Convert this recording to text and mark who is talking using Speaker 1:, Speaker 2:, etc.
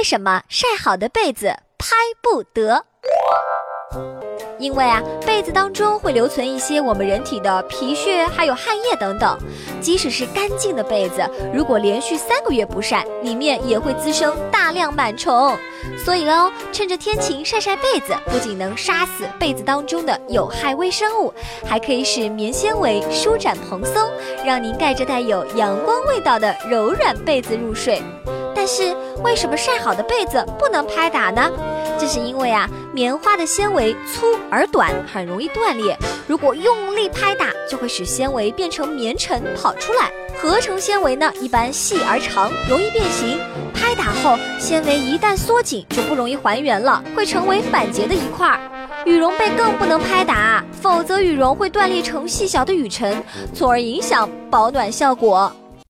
Speaker 1: 为什么晒好的被子拍不得？因为啊，被子当中会留存一些我们人体的皮屑，还有汗液等等。即使是干净的被子，如果连续三个月不晒，里面也会滋生大量螨虫。所以喽，趁着天晴晒晒被子，不仅能杀死被子当中的有害微生物，还可以使棉纤维舒展蓬松，让您盖着带有阳光味道的柔软被子入睡。但是，为什么晒好的被子不能拍打呢？这是因为啊，棉花的纤维粗而短，很容易断裂。如果用力拍打，就会使纤维变成棉尘跑出来。合成纤维呢，一般细而长，容易变形。拍打后，纤维一旦缩紧，就不容易还原了，会成为板结的一块。羽绒被更不能拍打，否则羽绒会断裂成细小的羽尘，从而影响保暖效果。